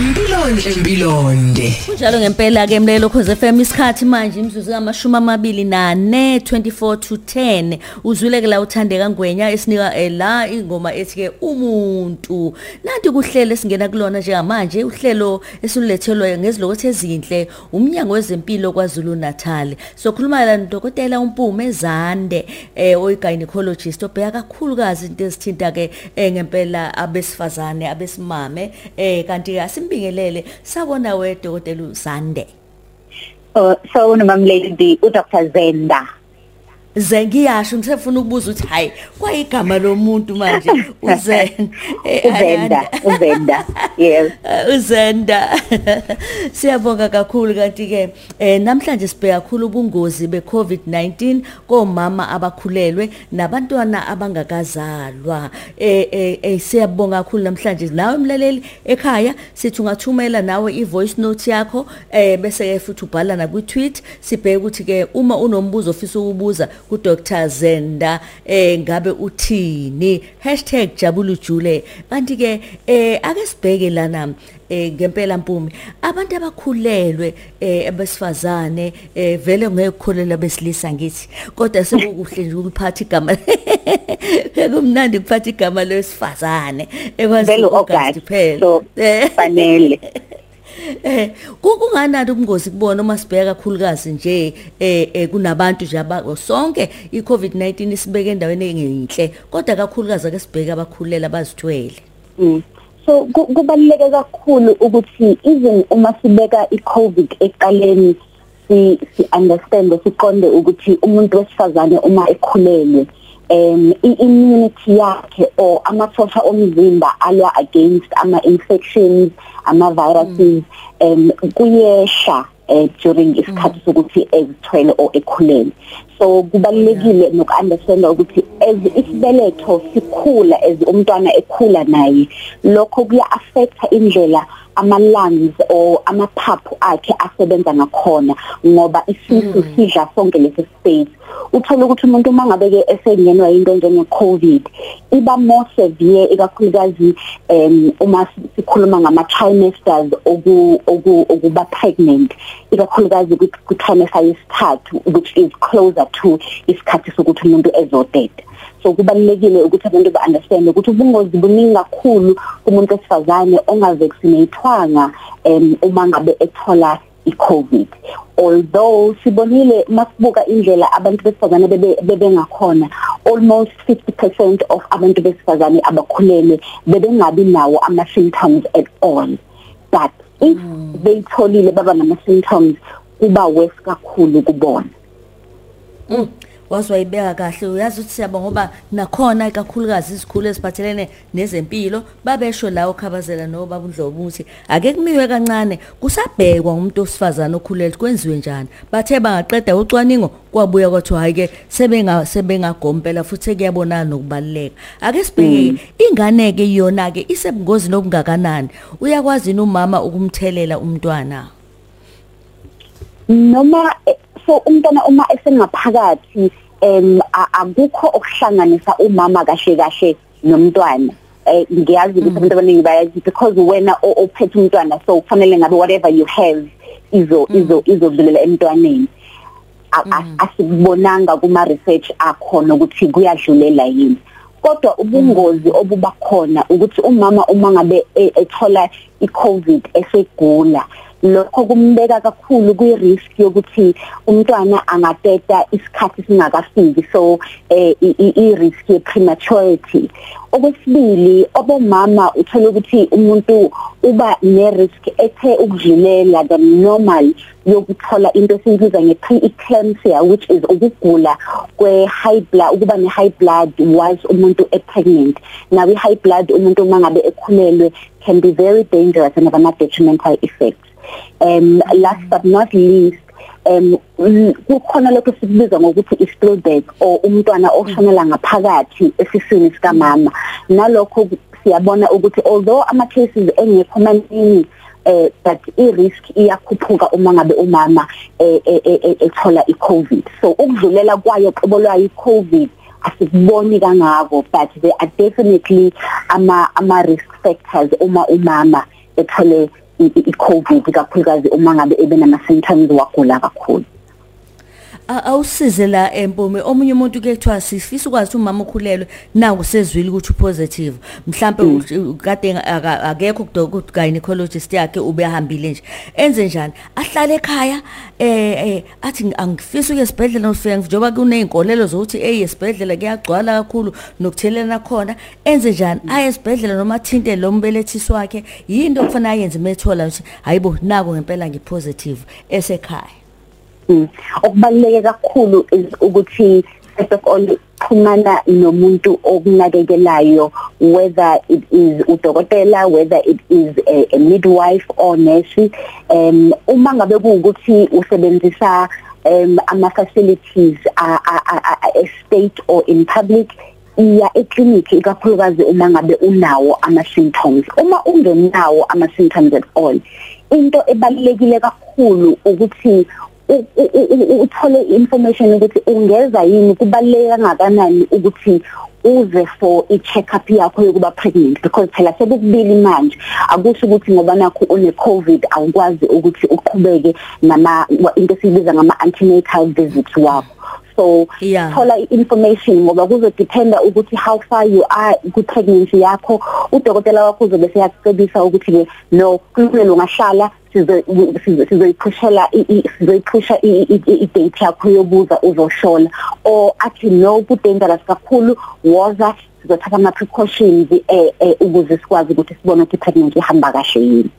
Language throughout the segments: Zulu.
impiloni empilonde Kunjalo ngempela ke mlelo Khoze FM isikhathi manje imzuzu kamashumi amabili nane 24 to 10 uzwile ke la uthandeka ngwenya esinika eh, la ingoma ethi ke umuntu. Nanti kuhlele singena kulona njengamanje uhlelo esilethelwe ngezilokho ezinhle umnyango wezempilo kwaZulu Natal. Sokhuluma la nodokotela uMpume Zande eh oyi gynecologist obheka kakhulukazi into ezithinta ke eh, ngempela abesifazane abesimame eh kanti ke asimbingelele sabona wedokotela uZande Uh, so nomamlady uDr Zenda. Zengiyasho ngisefuna ukubuza ukuthi hayi kwayigama lomuntu manje? uZen eh, Uzenda Uzenda. Yes. Uh, uzenda. Siyabonga kakhulu. Kanti ke eh namhlanje sibheka kakhulu ubungozi beCovid-19 komama abakhulelwe nabantwana abangakazalwa. Eh eh, eh siyabonga kakhulu namhlanje. Nawe mlaleli ekhaya sithi ungathumela nawe ivoice note yakho eh bese ke futhi ubhala na kwi-tweet sibheke ukuthi ke uma unombuzo ofisa ukubuza ku Dr Zenda eh ngabe uthini? #jabulujule kanti ke eh ake sibheke lana eh ngempela mpumi abantu abakhulelwe eh abesifazane eh vele ngekukholela besilisa ngithi kodwa sekukuhle nje ukuphatha igama kumnandi ukuphatha igama lwesifazane ekwazi vele August August phela so Eh. fanele. Eh kunganani ubungozi kubona uma sibheka kakhulukazi nje eh eh, kunabantu nje abako sonke iCovid-19 isibeke endaweni engenhle kodwa kakhulukazi ake sibheke abakhulela bazithwele Mm. so ku- kubaluleke kakhulu ukuthi even uma sibeka iCovid eqaleni si si understand siqonde ukuthi umuntu wesifazane uma ekhulelwe um i-immunity yakhe or amasosha omzimba alwa against ama infections ama viruses um kuyesha eh, during isikhathi sokuthi ezithwele or ekhulelwe. So kubalekile noku-understand ukuthi as isibeletho sikhula as umntwana ekhula naye lokho kuya-affecta indlela ama-lungs or amaphaphu akhe asebenza ngakhona ngoba isisu sidla sonke lesi space. Uthola ukuthi umuntu uma ngabe-ke esengenwa yinto njenge-covid iba more severe ikakhulukazi um uma sikhuluma ngama-trimesters oku- oku- okuba pregnant ikakhulukazi kwi- kwi-trimester yesithathu which is closer to isikhathi sokuthi umuntu ezoteta so kubalekile ukuthi abantu ba-understand ukuthi ubungozi buningi kakhulu kumuntu wesifazane ongavaccinatewanga um uma ngabe ethola i-covid. Although sibonile masibuka indlela abantu besifazane bebe- bebengakhona almost 50% of abantu besifazane abakhulelwe bebengabi nawo ama-symptoms at all. But if beyitholile baba nama-symptoms kuba worse kakhulu kubona. Wazi wayibeka kahle. Uyazi ukuthi siyabonga ngoba nakhona kakhulukazi izikhulu eziphathelene nezempilo babesho la ukhabazela nobaba uNdlovu ukuthi ake kumiwe kancane. Kusabhekwa umuntu osifazana okhulelwe kwenziwe njani. Bathe bangaqeda ucwaningo kwabuya kwathi hayi ke sebenga sebengagompela futhi kuyabonana nokubaluleka. Ake sibheke ingane ke iyona ke isebungozini obungakanani? Uyakwazi yini umama ukumthelela umntwana? Noma eh, so umntwana uma esengaphakathi em a- akukho okuhlanganisa umama kahle kahle nomntwana. Eh ngiyazi ukuthi abantu abaningi bayazi because wena o- ophethe umntwana so kufanele ngabe whatever you have izo izo izodlulela emntwaneni. A- a- asikubonanga kuma research akhona ukuthi kuyadlulela yini. Kodwa ubungozi obuba khona ukuthi umama uma ngabe e- ethola iCovid esegula lokho kumbeka kakhulu kwi-risk yokuthi umntwana angateta isikhathi singakafiki. So eh i- i- i-risk ye-prematurity. Okwesibili obomama uthola ukuthi umuntu uba ne-risk ethe ukudlulela than normal yokuthola into esiyibiza nge-pre-eclampsia which is ukugula kwe-high blood ukuba ne-high blood whilst umuntu e-pregnant now i-high blood umuntu uma ngabe ekhulelwe can be very dangerous and have ama-detrimental effects um last but not least um kukhona lokho sikubiza ngokuthi i-stillbirth or umntwana oshonela ngaphakathi esiswini sikamama. Nalokho siyabona ukuthi although ama cases engekho maningi eh but i-risk iyakhuphuka uma ngabe umama eh, eh, eh, ethola i-covid. So ukudlulela kwayo qobo lwayo i-covid asikuboni kangako but there are definitely ama ama risk factors uma umama ethole i-COVID kakhulukazi uma ngabe ebenama symptoms wagula kakhulu. A- awusize la empume omunye umuntu ke kuthiwa sifisa ukwazi ukuthi umama ukhulelwe naku sezwile ukuthi upositive. Mhlambe u- kade aka- akekho ku gynecologist yakhe ubehambile nje. Enze njani? Ahlale ekhaya eh eh athi ng- angifisi ukuya esibhedlela ufika njengoba kuneyinkolelo zokuthi ey esibhedlela kuyagcwala kakhulu nokuthelelana khona. Enze njani? Aye esibhedlela noma athinte lo mbelethisi wakhe. Yinto okufanele ayenze methola ukuthi hayibo nako ngempela ngipositive esekhaya. Mm. Okubaluleke kakhulu is ukuthi first of all xhumana nomuntu okunakekelayo whether it is udokotela whether it is a, a midwife or nurse. Um uma ngabe kuukuthi usebenzisa um ama facilities a, a, a, a state or in public iya eclinic ikakhulukazi uma ngabe unawo ama symptoms uma ungenawo ama symptoms at all into ebalekile kakhulu ukuthi u- u- u- uthole information ukuthi ungeza yini kubaleka kangakanani ukuthi uze for i-check up yakho yokuba pregnant? Because phela sekubili manje. Akusho ukuthi ngoba nakho une covid awukwazi ukuthi uqhubeke nama wa- into esibiza ngama antenatal visits wakho. So Yeah. thola i-information ngoba kuzodependa ukuthi how far you are ku pregnancy yakho. Udokotela wakho uzobe seyakucebisa ukuthi ke no kumele ungahlala sizo- sizo- sizoyiphushela i- i- sizoyiphusha i- i- i- i-date yakho yobuza uzohlola or athi no ku-dangerous kakhulu woza sizothatha ama-precautions eh, eh, ukuze sikwazi ukuthi sibone ukuthi i-pregnancy ihamba kahle yini.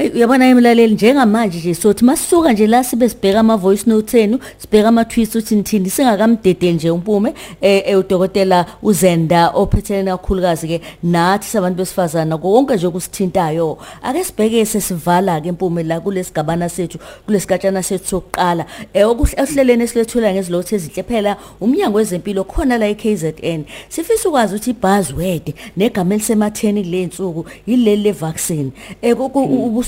Hey uyabona emlaleli njengamanje nje sothi masisuka nje la sibe sibheka ama voice notes enu sibheka ama tweets uthi nithini singakamdede nje umpume eh eh, udokotela uZenda ophethelene kakhulukazi ke nathi sabantu besifazana konke nje kusithintayo ake sibheke sesivala ke impume la kulesigabana sethu kulesikatshana sethu sokuqala. Eh okuhlelene silethula ngezilothe ezinhle phela umnyango wezempilo khona la eKZN sifisa ukwazi ukuthi ibuzzword negama elisematheni lensuku yileli le vaccine eh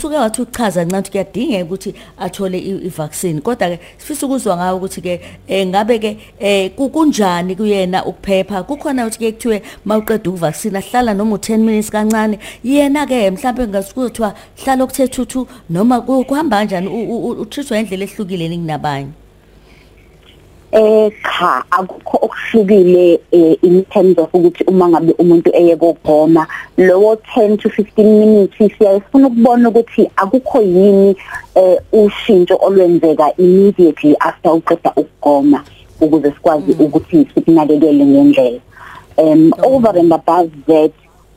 ku- ku- ubusuke wathi uchaza ncane ukuthi kuyadingeka ukuthi athole i- i-vaccine kodwa ke sifisa ukuzwa ngayo ukuthi ke eh, ngabe ke eh, ku- kunjani kuyena ukuphepha? Kukhona ukuthi ke kuthiwe mawuqeda ukuvaccine ahlala noma u10 minutes kancane. Yena ke mhlawumbe ngasikuthiwa hlala okuthe thuthu noma ku- kuhamba kanjani? U- u- u- utrithwa indlela ehlukile ninabanye eh cha akukho okuhlukile eh, in terms of ukuthi uma ngabe umuntu eyeke ukugoma lowo 10 to 15 minutes siyafuna ukubona ukuthi akukho yini eh ushintsho olwenzeka immediately after uqeda ukugoma ukuze sikwazi ukuthi sikunakekele ngendlela. Um over and above that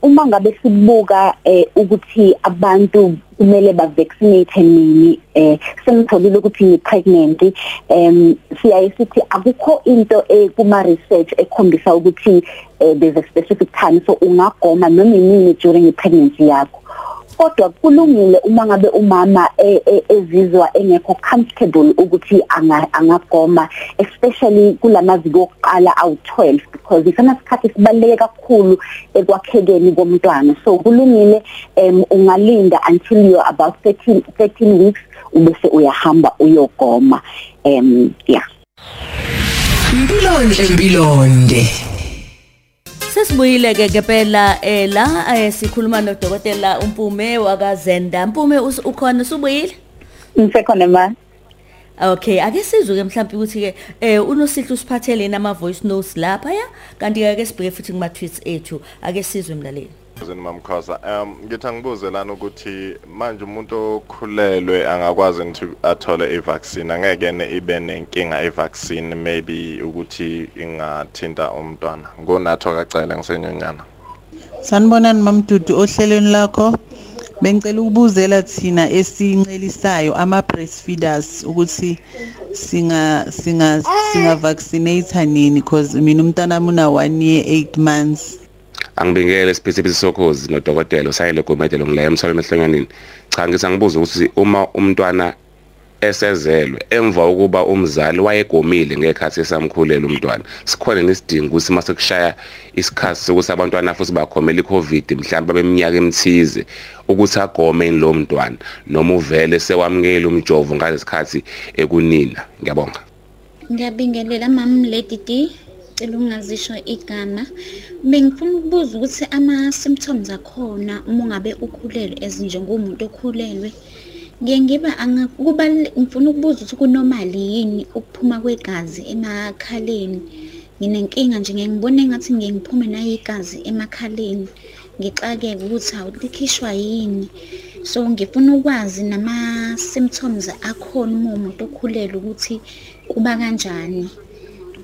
uma ngabe sibuka eh ukuthi abantu kumele ba vaccinate nini eh sengitholile ukuthi ngi pregnant em siyaye sithi akukho into ekuma research ekhombisa ukuthi eh, there's a specific time. So ungagoma noma inini during i pregnancy yakho. Kodwa kulungile uma ngabe umama e- e- ezizwa engekho comfortable ukuthi anga- angagoma especially kulamaviki okuqala awu12 because isona sikhathi sibaluleke kakhulu ekwakhekeni komntwana so kulungile um ungalinda until you are about 13 13 weeks ubese uyahamba uyogoma um yeah Impilonhle impilonde. Sesibuyile ke ngempela eh la eh, sikhuluma nodokotela uMpume wakazenda Mpume us- ukhona subuyile ngisekhona ma. Okay ake sizuke mhlawumbe ukuthi ke eh unosihle usiphathele nama voice notes lapha ya? Kanti ke ake sibheke futhi kuma tweets ethu. Ake sizwe mlaleli. Zini mamkhosa um ngithi angibuze lana ukuthi manje umuntu okhulelwe angakwazi ukuthi athole i-vaccine angeke ne ibe nenkinga i-vaccine maybe ukuthi ingathinta umntwana ngonatho kacela ngisenyonyana Sanibonani mamdudu ohlelweni lakho. Bengicela ukubuzela thina esincelisayo ama breastfeeders ukuthi singa singa singa vaccinate nini because mina umntana una 1 year 8 months. Angibingele siphithi sokhozi nodokotela usayile gomedelo ngila emsolweni ehlonyanini cha ngisangibuza ukuthi uma umntwana esezelwe emva ukuba umzali wayegomile ngekhathi esamkhulela umntwana sikhona nesidingo ukuthi mase kushaya isikhathi sokuthi abantwana futhi bakhomela iCovid mhlawumbe beminyaka emthize ukuthi agome lo mntwana noma uvele sewamukela umjovo ngalesikhathi ekunina? Ngiyabonga. Ngiyabingelela mama Lady D. ngicela ungazisho igama bengifuna ukubuza ukuthi ama-symptoms akhona uma ungabe ukhulelwe as njengomuntu okhulelwe ngiye ngiba ngifuna ukubuza ukuthi kunomali yini ukuphuma kwegazi emakhaleni. Nginenkinga nje ngiye ngibone engathi ngiye ngiphume nayo igazi emakhaleni ngixakeke ukuthi hawu likhishwa yini. So ngifuna ukwazi nama-symptoms akhona uma umuntu okhulelwe ukuthi kuba kanjani.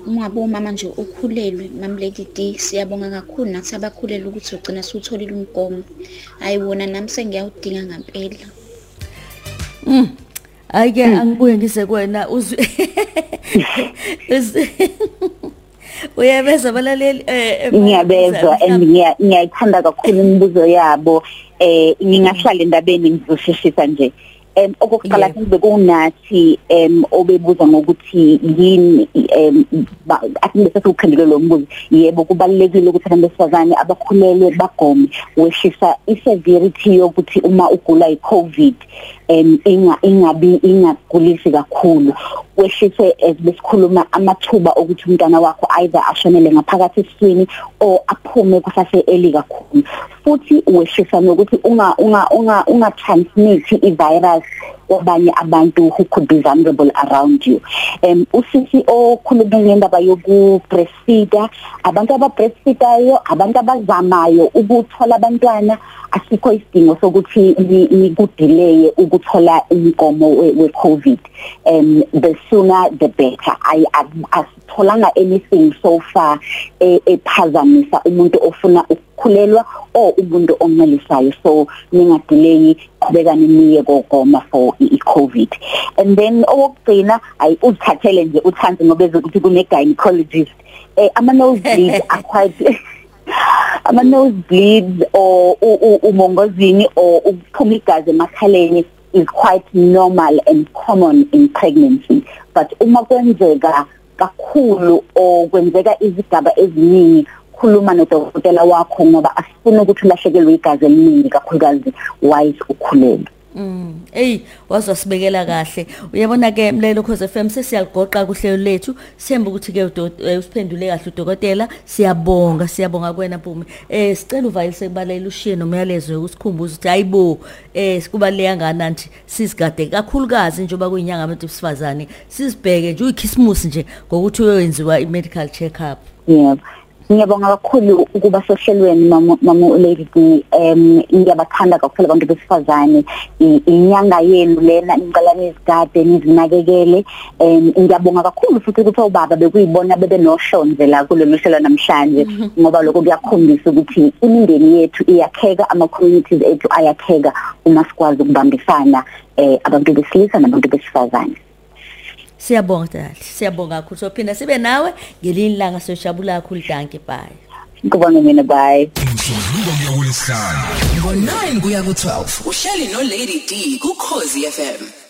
Uma umama nje ukhulelwe mamlady D siyabonga kakhulu nathi abakhulelwe ukuthi ugcina siwutholile umgomo hayi wona nami sengiyawudinga ngampela Mm. Ayike angibuye ngise kuwena uzwe. Uyabeza abalaleli eh ngiyabezwa and ngiyayithanda kakhulu imibuzo yabo eh ngingahlala endabeni ngizosheshisa nje em okokuqala kube kunathi em obebuza ngokuthi yini em athi bese ukukhandile lo mbuzo. Yebo kubalekile ukuthi abantu besifazane abakhulelwe bagome wehlisa iseverity yokuthi uma ugula iCovid em inga ingabi ingagulisi kakhulu. Wehlise besikhuluma amathuba ukuthi umntwana wakho either ashonele ngaphakathi esiswini or aphume kusase eli kakhulu. Futhi wehlisa nokuthi unga unga unga unga transmit ivirus kwabanye abantu who could be vulnerable around you. Um usisi okhuluma ngendaba yoku breastfeeder abantu aba breastfeedayo abantu abazamayo ukuthola abantwana asikho isidingo sokuthi nikudelay ukuthola umgomo we COVID um the sooner the better. I asitholanga anything so far ephazamisa umuntu ofuna ukukhulelwa or umuntu oncelisayo. So ningadelay qhubekani niye kokoma for i-covid. And then okugcina ayi uzithathele nje uthanzi ngoba ezokuthi kune gynecologist eh ama nose bleeds are quite ama nose bleeds or umongozini or ukuphuma igazi emakhaleni is quite normal and common in pregnancy. But uma kwenzeka kakhulu o kwenzeka izigaba eziningi khuluma nodokotela wakho ngoba asifuna ukuthi ulahlekelwe igazi eliningi kakhulukazi wise ukhulelwe Mm. Ey, wazosibekela kahle. Uyabona ke mlelo Khoze FM sesiyaligoqa kuhlelo lethu. Siyemba ukuthi ke usiphendule kahle udokotela. Siyabonga, siyabonga kuwena Mpumi. Eh sicela uvayilise kubalela ushiye nomyalezo ukusikhumbuza ukuthi hayibo eh sikubaleka ngana nje sisigade kakhulukazi njengoba kuyinyanga abantu besifazane. Sizibheke nje uyikhisimusi nje ngokuthi uyoyenziwa i-medical check up. Yebo. Ngiyabonga kakhulu ukuba sohlelweni mama lady D. Em ngiyabathanda kakhulu abantu besifazane. Inyanga yenu lena niqala nizigade nizinakekele. Em ngiyabonga kakhulu futhi ukuthi obaba bekuyibona bebe nohlonze la kulolu hlelo namhlanje ngoba lokho kuyakhombisa ukuthi imindeni yethu iyakheka ama communities ethu ayakheka uma sikwazi ukubambisana eh abantu besilisa nabantu besifazane. Siyabonga dali. Siyabonga kakhulu. Sophinda sibe nawe ngelinye ilanga siyojabula kakhulu danke bye. Ngibonge mina bye. Umsombuluko kuya kulesihlanu. Ngo9 kuya ku12 uhleli no Lady D ku Khosi FM.